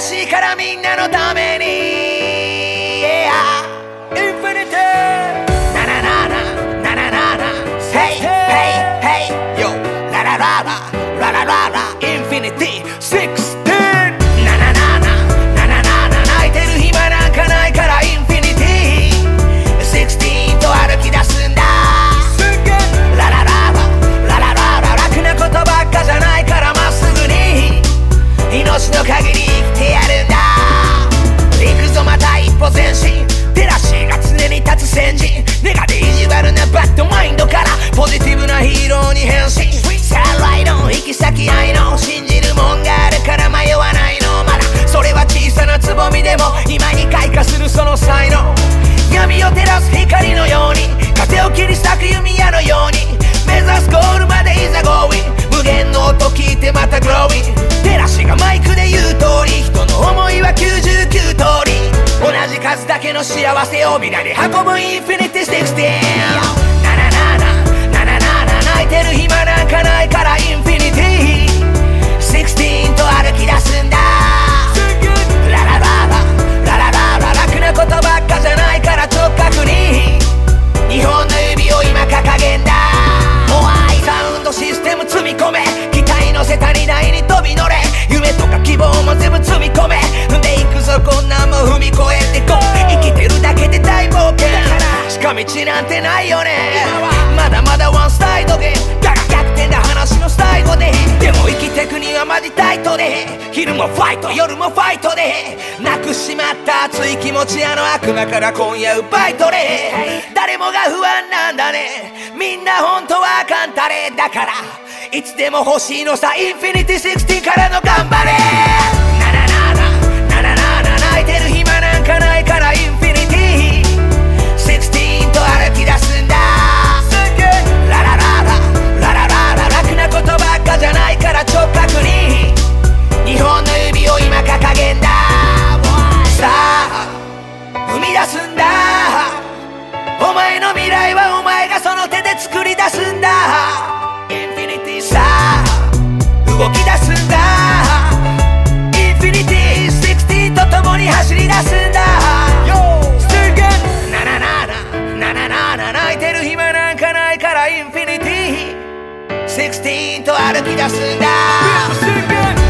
らしいからみんなのために。Yeah インフィニティ。ナナナナナナナナ Hey hey hey yo ラララララ命の限り生きてやるんだ。行くぞまた一歩前進。テラシーが常に立つ先人。ネガで意地悪なバッドマインドから。ポジティブなヒーローに変身。さあライドン行き先愛の。信じるもんがあるから迷わないの。まだそれは小さなつぼみでも今に開花するその才能。闇を照らす光のように。風を切り裂く弓矢のように。目指すゴールまでいざつだけの幸せを皆に運ぶインフィニティ16道なんてないよね。まだまだワンスタイドで。逆転だ話の最後で。でも生きてくにはマジタイトで。昼もファイト夜もファイトで。なくしまった熱い気持ちあの悪魔から今夜奪い取れ。誰もが不安なんだね。みんな本当はあかんたれだからいつでも欲しいのさインフィニティ16からの頑張れお前の未来はお前がその手で作り出すんだ。インフィニティさ動き出すんだ。インフィニティ16と共に走り出すんだ。Yo! すげえ。ななななななな泣いてる暇なんかないからインフィニティ16と歩き出すんだ。